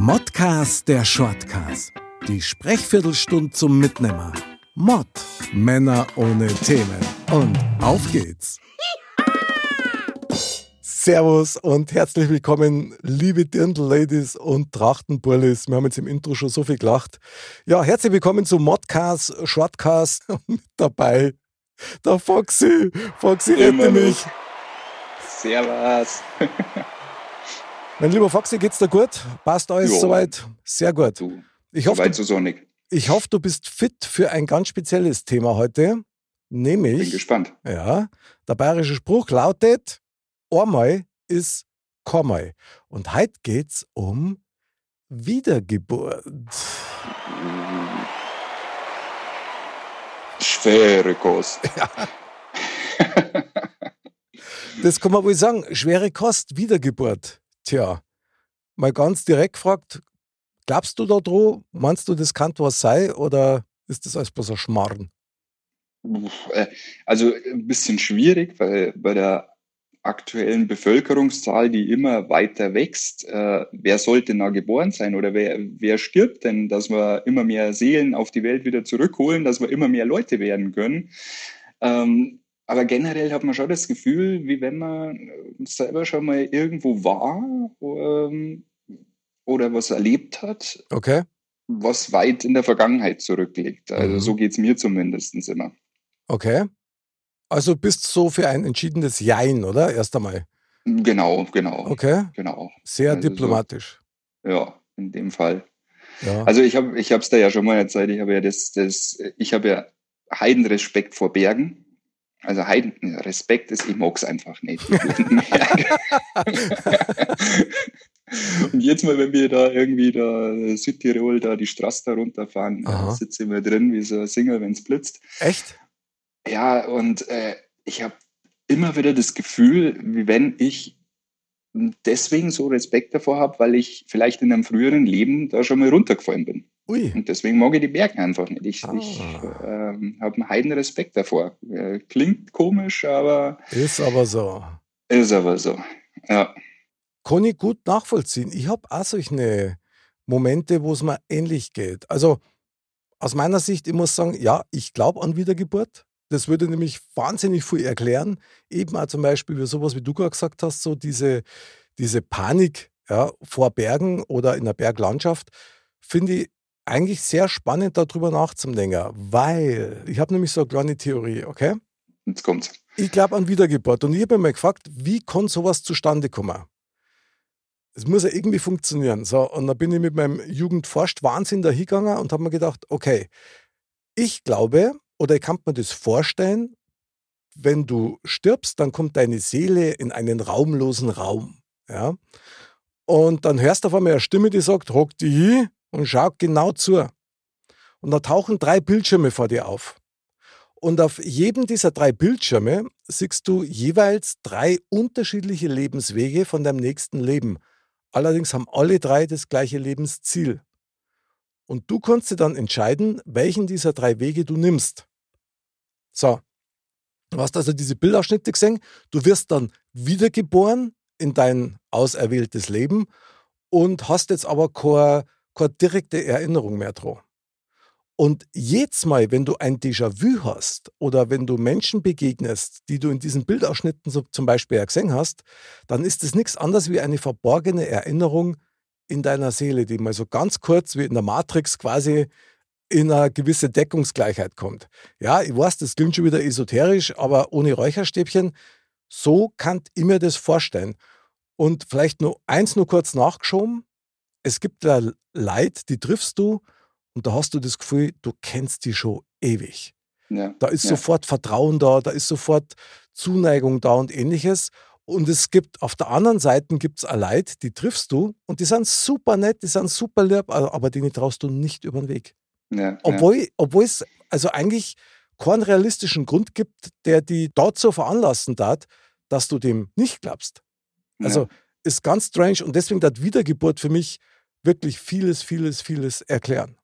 Modcast der Shortcast. Die Sprechviertelstunde zum Mitnehmer. Mod. Männer ohne Themen. Und auf geht's. Servus und herzlich willkommen, liebe Dirndl-Ladies und Trachtenburlis. Wir haben jetzt im Intro schon so viel gelacht. Ja, herzlich willkommen zu Modcast, Shortcast. Mit dabei der Foxy. Foxy, rette mich. Servus. Mein lieber Foxy, geht's dir gut? Passt alles Jo. soweit? Sehr gut. Du, Ich hoffe, soweit du, so sonnig. ich hoffe, du bist fit für ein ganz spezielles Thema heute. Bin Nämlich, gespannt. ja, der bayerische Spruch lautet, einmal ist keinmal. Und heute geht's um Wiedergeburt. Schwere Kost. Das kann man wohl sagen, schwere Kost, Wiedergeburt. Tja, mal ganz direkt gefragt, glaubst du da dran? Meinst du, das kann was sein oder ist das alles bloß ein Schmarrn? Äh, Also ein bisschen schwierig, weil bei der aktuellen Bevölkerungszahl, die immer weiter wächst, äh, wer sollte da geboren sein oder wer, wer stirbt denn, dass wir immer mehr Seelen auf die Welt wieder zurückholen, dass wir immer mehr Leute werden können. Ähm, aber generell hat man schon das Gefühl, wie wenn man selber schon mal irgendwo war ähm, oder was erlebt hat, Okay? was weit in der Vergangenheit zurückliegt. Also Mhm. so geht es mir zumindest immer. Okay. Also bist so für ein entschiedenes Jein, oder? Erst einmal. Genau, genau, Okay. genau. Sehr Also so- diplomatisch. Ja, in dem Fall. Ja. Also ich habe ich es da ja schon mal erzählt, ich habe ja das, das, ich habe ja Heidenrespekt vor Bergen. Also Heiden, Respekt ist, ich mag's einfach nicht. Und jetzt mal, wenn wir da irgendwie da Südtirol da die Straße da runterfahren, sitze ich immer drin wie so ein Singer, wenn es blitzt. Echt? Ja, und äh, ich habe immer wieder das Gefühl, wie wenn ich deswegen so Respekt davor habe, weil ich vielleicht in einem früheren Leben da schon mal runtergefallen bin. Ui. Und deswegen mag ich die Berge einfach nicht. Ich, Ah. ich ähm, habe einen heiden Respekt davor. Äh, klingt komisch, aber Ist aber so. ist aber so. Ja, Kann ich gut nachvollziehen. Ich habe auch solche Momente, wo es mir ähnlich geht. Also aus meiner Sicht, ich muss sagen, ja, ich glaube an Wiedergeburt. Das würde nämlich wahnsinnig viel erklären. Eben auch zum Beispiel wie sowas, wie du gerade gesagt hast, so diese, diese Panik ja, vor Bergen oder in der Berglandschaft, finde ich eigentlich sehr spannend, darüber nachzudenken. Weil, ich habe nämlich so eine kleine Theorie, okay? jetzt kommt's. Ich glaube an Wiedergeburt. Und ich habe mir mal gefragt, wie kann sowas zustande kommen? Es muss ja irgendwie funktionieren. So, und da bin ich mit meinem Jugendforscht Wahnsinn da hingegangen und habe mir gedacht, okay, ich glaube, oder ich kann mir das vorstellen, wenn du stirbst, dann kommt deine Seele in einen raumlosen Raum. Ja? Und dann hörst du auf einmal eine Stimme, die sagt, hock die und schau genau zu. Und da tauchen drei Bildschirme vor dir auf. Und auf jedem dieser drei Bildschirme siehst du jeweils drei unterschiedliche Lebenswege von deinem nächsten Leben. Allerdings haben alle drei das gleiche Lebensziel. Und du kannst dir dann entscheiden, welchen dieser drei Wege du nimmst. So, du hast also diese Bildausschnitte gesehen. Du wirst dann wiedergeboren in dein auserwähltes Leben und hast jetzt aber keine, keine direkte Erinnerung mehr dran. Und jedes Mal, wenn du ein Déjà-vu hast oder wenn du Menschen begegnest, die du in diesen Bildausschnitten so zum Beispiel ja gesehen hast, dann ist es nichts anderes wie eine verborgene Erinnerung in deiner Seele, die mal so ganz kurz wie in der Matrix quasi in eine gewisse Deckungsgleichheit kommt. Ja, ich weiß, das klingt schon wieder esoterisch, aber ohne Räucherstäbchen, so kann ich mir das vorstellen. Und vielleicht nur eins nur kurz nachgeschoben. Es gibt da Leid, die triffst du und da hast du das Gefühl, du kennst die schon ewig. Ja, Da ist ja. sofort Vertrauen da, da ist sofort Zuneigung da und ähnliches. Und es gibt auf der anderen Seite gibt es Leute, die triffst du und die sind super nett, die sind super lieb, aber denen traust du nicht über den Weg. Ja. Obwohl, obwohl es also eigentlich keinen realistischen Grund gibt, der die dazu veranlassen darf, dass du dem nicht glaubst. Also ist ganz strange und deswegen hat Wiedergeburt für mich wirklich vieles, vieles, vieles erklären.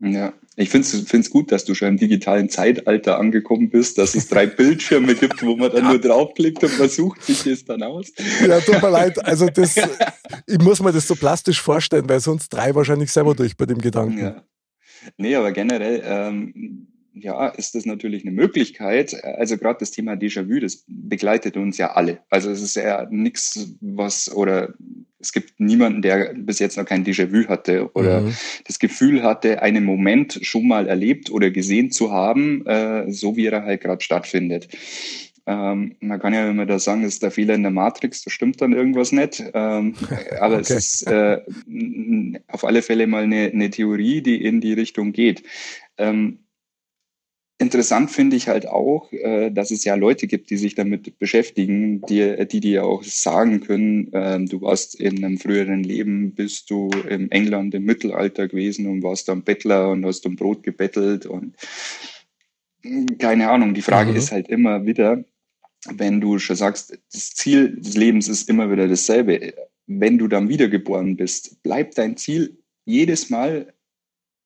Ja, ich finde es gut, dass du schon im digitalen Zeitalter angekommen bist, dass es drei Bildschirme gibt, wo man dann nur draufklickt und man sucht sich das dann aus. Ja, tut mir leid. Also das, ich muss mir das so plastisch vorstellen, weil sonst drei wahrscheinlich selber durch bei dem Gedanken. Ja. Nee, aber generell, ähm, ja, ist das natürlich eine Möglichkeit. Also gerade das Thema Déjà-vu, das begleitet uns ja alle. Also es ist ja nichts, was oder es gibt niemanden, der bis jetzt noch kein Déjà-vu hatte oder mhm. das Gefühl hatte, einen Moment schon mal erlebt oder gesehen zu haben, äh, so wie er halt gerade stattfindet. Ähm, man kann ja immer da sagen, das ist der Fehler in der Matrix, da stimmt dann irgendwas nicht. Ähm, aber okay. es ist äh, auf alle Fälle mal eine, eine, Theorie, die in die Richtung geht. Ähm, Interessant finde ich halt auch, äh, dass es ja Leute gibt, die sich damit beschäftigen, die die dir auch sagen können, äh, du warst in einem früheren Leben, bist du im England im Mittelalter gewesen und warst dann Bettler und hast um Brot gebettelt und hm, keine Ahnung. Die Frage mhm. ist halt immer wieder, wenn du schon sagst, das Ziel des Lebens ist immer wieder dasselbe. Wenn du dann wiedergeboren bist, bleibt dein Ziel jedes Mal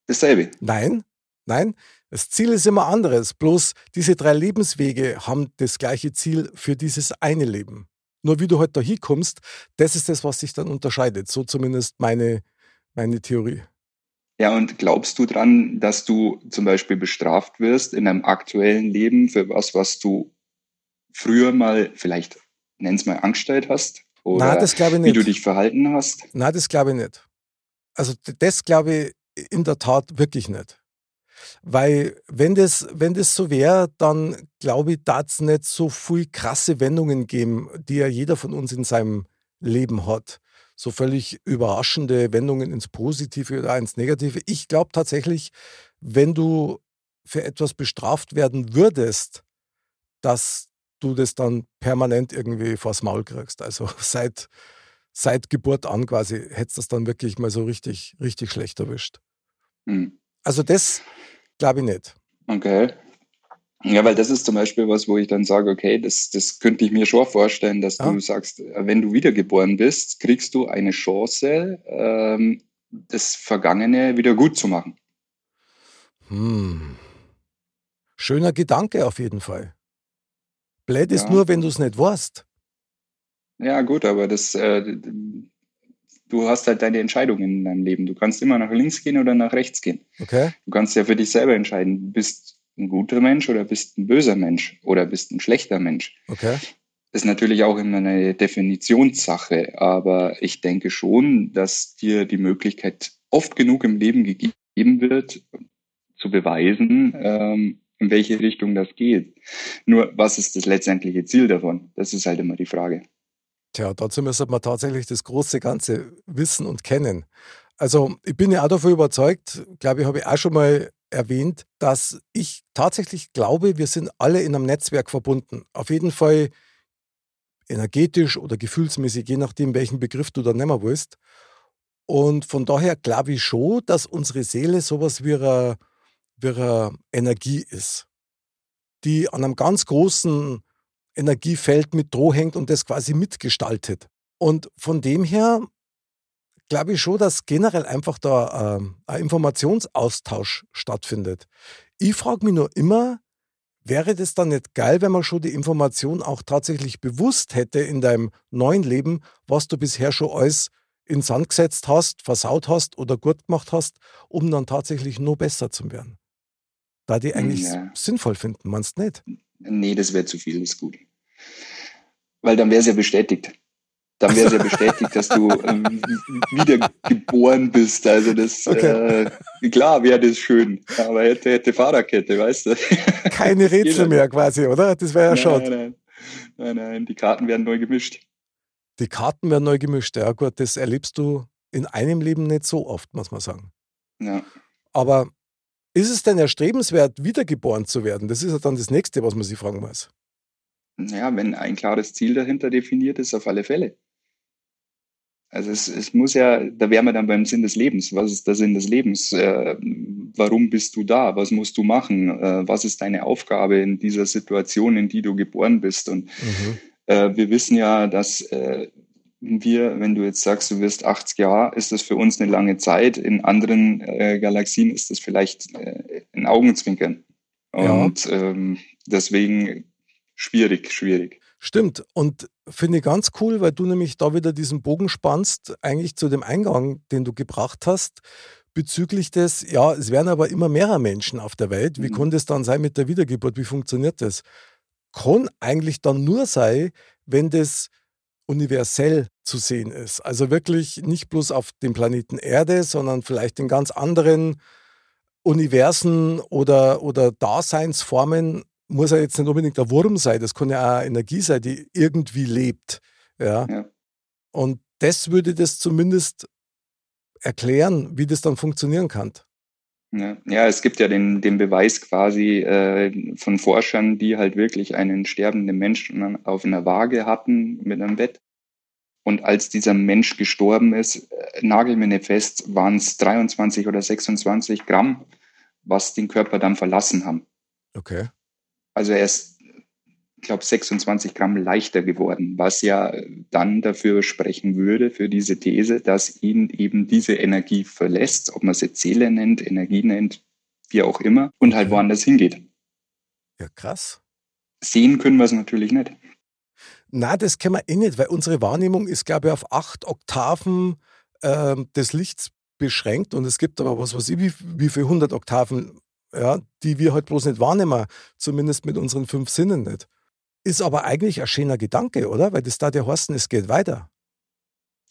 dasselbe. Nein, nein. Das Ziel ist immer anderes, bloß diese drei Lebenswege haben das gleiche Ziel für dieses eine Leben. Nur wie du heute halt da hinkommst, das ist das, was sich dann unterscheidet. So zumindest meine, meine Theorie. Ja, und glaubst du dran, dass du zum Beispiel bestraft wirst in einem aktuellen Leben für was, was du früher mal vielleicht, nenn es mal, angestellt hast? Oder Nein, das glaube ich nicht. wie du dich verhalten hast? Nein, das glaube ich nicht. Also das glaube ich in der Tat wirklich nicht. Weil wenn das, wenn das so wäre, dann glaube ich, darf es nicht so viel krasse Wendungen geben, die ja jeder von uns in seinem Leben hat. So völlig überraschende Wendungen ins Positive oder ins Negative. Ich glaube tatsächlich, wenn du für etwas bestraft werden würdest, dass du das dann permanent irgendwie vors Maul kriegst. Also seit, seit Geburt an quasi hättest du das dann wirklich mal so richtig, richtig schlecht erwischt. Mhm. Also das glaube ich nicht. Okay. Ja, weil das ist zum Beispiel was, wo ich dann sage, okay, das, das könnte ich mir schon vorstellen, dass ja. du sagst, wenn du wiedergeboren bist, kriegst du eine Chance, ähm, das Vergangene wieder gut zu machen. Hm. Schöner Gedanke auf jeden Fall. Blöd ist ja. nur, wenn du es nicht weißt. Ja, gut, aber das, äh, du hast halt deine Entscheidungen in deinem Leben. Du kannst immer nach links gehen oder nach rechts gehen. Okay. Du kannst ja für dich selber entscheiden, bist ein guter Mensch oder bist ein böser Mensch oder bist ein schlechter Mensch. Okay. Das ist natürlich auch immer eine Definitionssache, aber ich denke schon, dass dir die Möglichkeit oft genug im Leben gegeben wird, zu beweisen, ähm, in welche Richtung das geht. Nur, was ist das letztendliche Ziel davon? Das ist halt immer die Frage. Tja, dazu müsste man tatsächlich das große Ganze wissen und kennen. Also ich bin ja auch davon überzeugt, glaube ich, habe ich auch schon mal erwähnt, dass ich tatsächlich glaube, wir sind alle in einem Netzwerk verbunden. Auf jeden Fall energetisch oder gefühlsmäßig, je nachdem, welchen Begriff du da nehmen willst. Und von daher glaube ich schon, dass unsere Seele sowas wie eine, wie eine Energie ist, die an einem ganz großen Energiefeld mit Droh hängt und das quasi mitgestaltet. Und von dem her glaube ich schon, dass generell einfach da äh, ein Informationsaustausch stattfindet. Ich frage mich nur immer, wäre das dann nicht geil, wenn man schon die Information auch tatsächlich bewusst hätte in deinem neuen Leben, was du bisher schon alles in Sand gesetzt hast, versaut hast oder gut gemacht hast, um dann tatsächlich nur besser zu werden? Da die eigentlich ja. sinnvoll finden, meinst du nicht? Nee, das wäre zu viel das gut. Weil dann wäre es ja bestätigt. Dann wäre es ja bestätigt, dass du ähm, wieder geboren bist. Also das, okay. äh, klar wäre das schön, aber hätte, hätte Fahrerkette, weißt du. Keine Rätsel mehr quasi, oder? Das wäre ja schon. Nein, nein, nein, nein, die Karten werden neu gemischt. Die Karten werden neu gemischt, ja gut, das erlebst du in einem Leben nicht so oft, muss man sagen. Ja. Aber ist es denn erstrebenswert, wiedergeboren zu werden? Das ist ja dann das Nächste, was man sich fragen muss. Ja, wenn ein klares Ziel dahinter definiert ist, auf alle Fälle. Also es, es muss ja, da wären wir dann beim Sinn des Lebens. Was ist der Sinn des Lebens? Äh, warum bist du da? Was musst du machen? Äh, was ist deine Aufgabe in dieser Situation, in die du geboren bist? Und mhm. äh, wir wissen ja, dass äh, wir, wenn du jetzt sagst, du wirst 80 Jahre, ist das für uns eine lange Zeit. In anderen äh, Galaxien ist das vielleicht äh, ein Augenzwinkern. Und ja. ähm, deswegen schwierig, schwierig. Stimmt. Und finde ich ganz cool, weil du nämlich da wieder diesen Bogen spannst, eigentlich zu dem Eingang, den du gebracht hast, bezüglich des, ja, es werden aber immer mehr Menschen auf der Welt. Wie mhm. kann das dann sein mit der Wiedergeburt? Wie funktioniert das? Kann eigentlich dann nur sein, wenn das universell zu sehen ist. Also wirklich nicht bloß auf dem Planeten Erde, sondern vielleicht in ganz anderen Universen oder, oder Daseinsformen. Muss ja jetzt nicht unbedingt der Wurm sein, das kann ja auch Energie sein, die irgendwie lebt. Ja. ja. Und das würde das zumindest erklären, wie das dann funktionieren kann. Ja, ja, es gibt ja den, den Beweis quasi äh, von Forschern, die halt wirklich einen sterbenden Menschen auf einer Waage hatten mit einem Bett. Und als dieser Mensch gestorben ist, äh, nagel mir nicht fest, waren es 23 oder 26 Gramm, was den Körper dann verlassen haben. Okay. Also er ist ich glaube, 26 Gramm leichter geworden, was ja dann dafür sprechen würde, für diese These, dass ihn eben diese Energie verlässt, ob man es jetzt Seele nennt, Energie nennt, wie auch immer, und halt woanders hingeht. Ja, krass. Sehen können wir es natürlich nicht. Na, das können wir eh nicht, weil unsere Wahrnehmung ist, glaube ich, auf acht Oktaven äh, des Lichts beschränkt und es gibt aber was weiß ich, wie, wie viele hundert Oktaven, ja, die wir halt bloß nicht wahrnehmen, zumindest mit unseren fünf Sinnen nicht. Ist aber eigentlich ein schöner Gedanke, oder? Weil das da der Horsten, es geht weiter.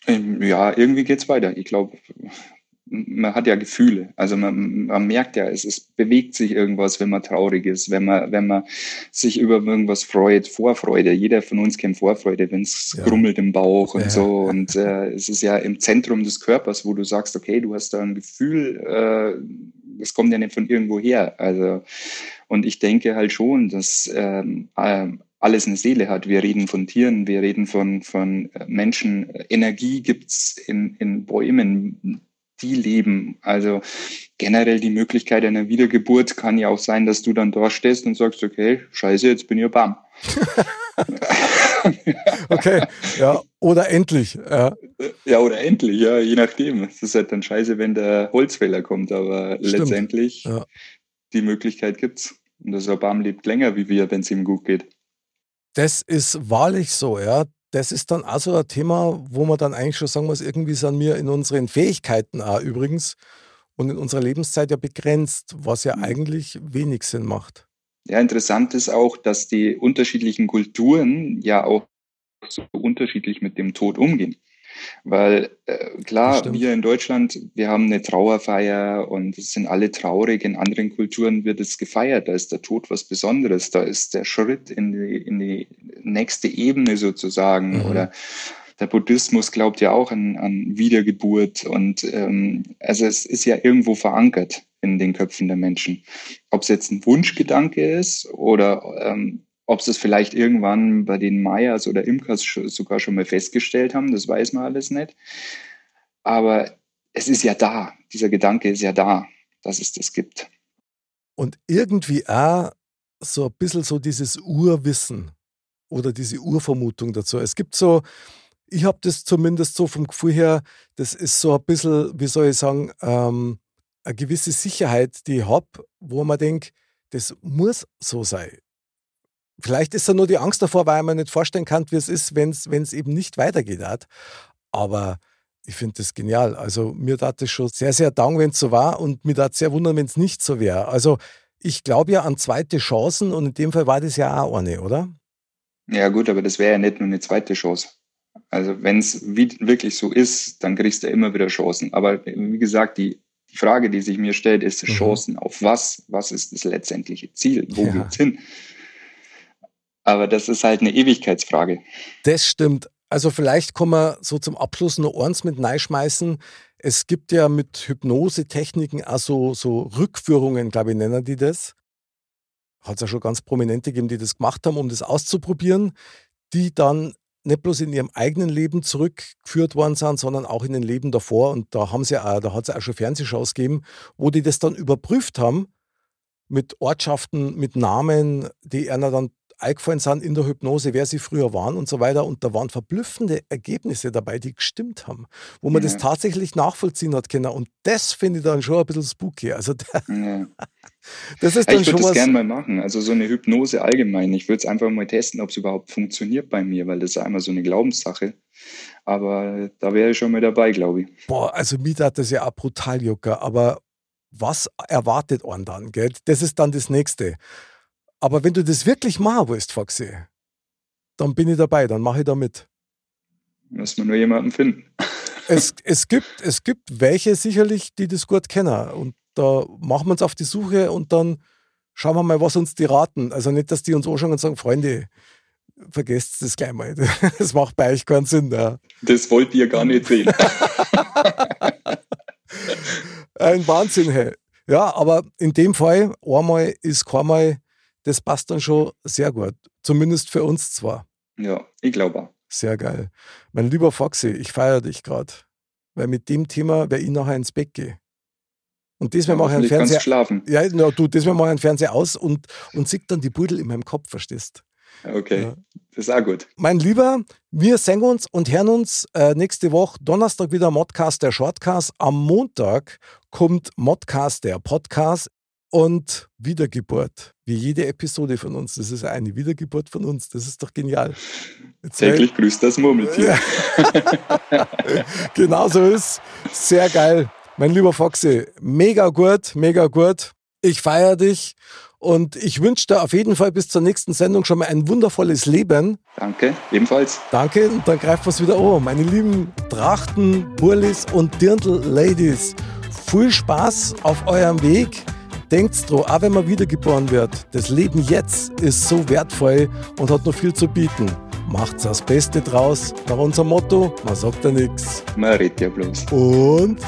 Ähm, ja, irgendwie geht es weiter. Ich glaube, man hat ja Gefühle. Also man, man merkt ja, es, es, bewegt sich irgendwas, wenn man traurig ist, wenn man, wenn man sich über irgendwas freut, Vorfreude. Jeder von uns kennt Vorfreude, wenn es ja. grummelt im Bauch und ja. so. Und äh, es ist ja im Zentrum des Körpers, wo du sagst, okay, du hast da ein Gefühl, äh, das kommt ja nicht von irgendwo her. Also, und ich denke halt schon, dass ähm, ähm alles eine Seele hat. Wir reden von Tieren, wir reden von, von Menschen. Energie gibt's in, in Bäumen, die leben. Also generell die Möglichkeit einer Wiedergeburt kann ja auch sein, dass du dann da stehst und sagst, okay, scheiße, jetzt bin ich bam. okay, ja, oder endlich. Ja. ja, oder endlich, ja, je nachdem. Es ist halt dann scheiße, wenn der Holzfäller kommt, aber Stimmt. letztendlich ja. die Möglichkeit gibt's. Und das Bam lebt länger wie wir, wenn es ihm gut geht. Das ist wahrlich so, ja. Das ist dann auch so ein Thema, wo man dann eigentlich schon sagen muss, irgendwie sind wir in unseren Fähigkeiten auch übrigens und in unserer Lebenszeit ja begrenzt, was ja mhm. eigentlich wenig Sinn macht. Ja, interessant ist auch, dass die unterschiedlichen Kulturen ja auch so unterschiedlich mit dem Tod umgehen. Weil äh, klar, wir in Deutschland, wir haben eine Trauerfeier und es sind alle traurig. In anderen Kulturen wird es gefeiert. Da ist der Tod was Besonderes. Da ist der Schritt in die, in die nächste Ebene sozusagen. Mhm. Oder der Buddhismus glaubt ja auch an, an Wiedergeburt. Und ähm, also es ist ja irgendwo verankert in den Köpfen der Menschen. Ob es jetzt ein Wunschgedanke ist oder ähm, ob sie es vielleicht irgendwann bei den Mayas oder Imkers sogar schon mal festgestellt haben, das weiß man alles nicht. Aber es ist ja da, dieser Gedanke ist ja da, dass es das gibt. Und irgendwie auch so ein bisschen so dieses Urwissen oder diese Urvermutung dazu. Es gibt so, ich habe das zumindest so vom Gefühl her, das ist so ein bisschen, wie soll ich sagen, ähm, eine gewisse Sicherheit, die ich habe, wo man denkt, das muss so sein. Vielleicht ist da nur die Angst davor, weil man nicht vorstellen kann, wie es ist, wenn es eben nicht weitergeht. Hat. Aber ich finde das genial. Also mir tat es schon sehr, sehr down, wenn es so war und mir tat sehr wundern, wenn es nicht so wäre. Also ich glaube ja an zweite Chancen und in dem Fall war das ja auch eine, oder? Ja gut, aber das wäre ja nicht nur eine zweite Chance. Also wenn es wirklich so ist, dann kriegst du immer wieder Chancen. Aber wie gesagt, die, die Frage, die sich mir stellt, ist mhm. Chancen auf was? Was ist das letztendliche Ziel? Wo ja. geht's hin? Aber das ist halt eine Ewigkeitsfrage. Das stimmt. Also vielleicht kann man so zum Abschluss noch eins mit schmeißen. Es gibt ja mit Hypnosetechniken also so Rückführungen, glaube ich, nennen die das. Hat es ja schon ganz Prominente gegeben, die das gemacht haben, um das auszuprobieren, die dann nicht bloß in ihrem eigenen Leben zurückgeführt worden sind, sondern auch in den Leben davor. Und da haben sie auch, da hat es auch schon Fernsehshows gegeben, wo die das dann überprüft haben mit Ortschaften, mit Namen, die einer dann eingefallen sind in der Hypnose, wer sie früher waren und so weiter. Und da waren verblüffende Ergebnisse dabei, die gestimmt haben, wo man ja. das tatsächlich nachvollziehen hat können. Und das finde ich dann schon ein bisschen spooky. Also ja. das ist dann ich würde das gerne mal machen. Also so eine Hypnose allgemein. Ich würde es einfach mal testen, ob es überhaupt funktioniert bei mir, weil das ist einmal so eine Glaubenssache. Aber da wäre ich schon mal dabei, glaube ich. Boah, also mir hat das ja auch brutal jucker. Aber was erwartet einen dann? Gell? Das ist dann das Nächste. Aber wenn du das wirklich machen willst, Foxy, dann bin ich dabei, dann mache ich da mit. Muss man nur jemanden finden. Es, es, gibt, es gibt welche sicherlich, die das gut kennen. Und da machen wir uns auf die Suche und dann schauen wir mal, was uns die raten. Also nicht, dass die uns anschauen und sagen, Freunde, vergesst das gleich mal. Das macht bei euch keinen Sinn. Ja. Das wollt ihr gar nicht sehen. Ein Wahnsinn, hey. Ja, aber in dem Fall, einmal ist keinmal, das passt dann schon sehr gut. Zumindest für uns zwar. Ja, ich glaube auch. Sehr geil. Mein lieber Foxy, ich feiere dich gerade. Weil mit dem Thema werde ich nachher ins Bett gehen. Und das ja, mache ich Fernseher. schlafen. Ja, na, du, das mache ich einen Fernseher aus und, und sieht dann die Pudel in meinem Kopf, verstehst Okay, ja. das ist auch gut. Mein Lieber, wir sehen uns und hören uns äh, nächste Woche Donnerstag wieder Modcast, der Shortcast. Am Montag kommt Modcast, der Podcast und Wiedergeburt. Wie jede Episode von uns. Das ist eine Wiedergeburt von uns. Das ist doch genial. Jetzt Täglich grüßt das Murmeltier. Genau so ist. Sehr geil. Mein lieber Foxy, mega gut, mega gut. Ich feiere dich und ich wünsche dir auf jeden Fall bis zur nächsten Sendung schon mal ein wundervolles Leben. Danke, ebenfalls. Danke und dann greifen wir es wieder an. Meine lieben Trachten, Burlis und Dirndl-Ladies, viel Spaß auf eurem Weg. Denkt dran, auch wenn man wiedergeboren wird, das Leben jetzt ist so wertvoll und hat noch viel zu bieten. Macht's das Beste draus. Nach unserem Motto, man sagt ja nichts. Man redet ja bloß. Und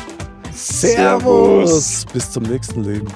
Servus. Servus. Bis zum nächsten Leben.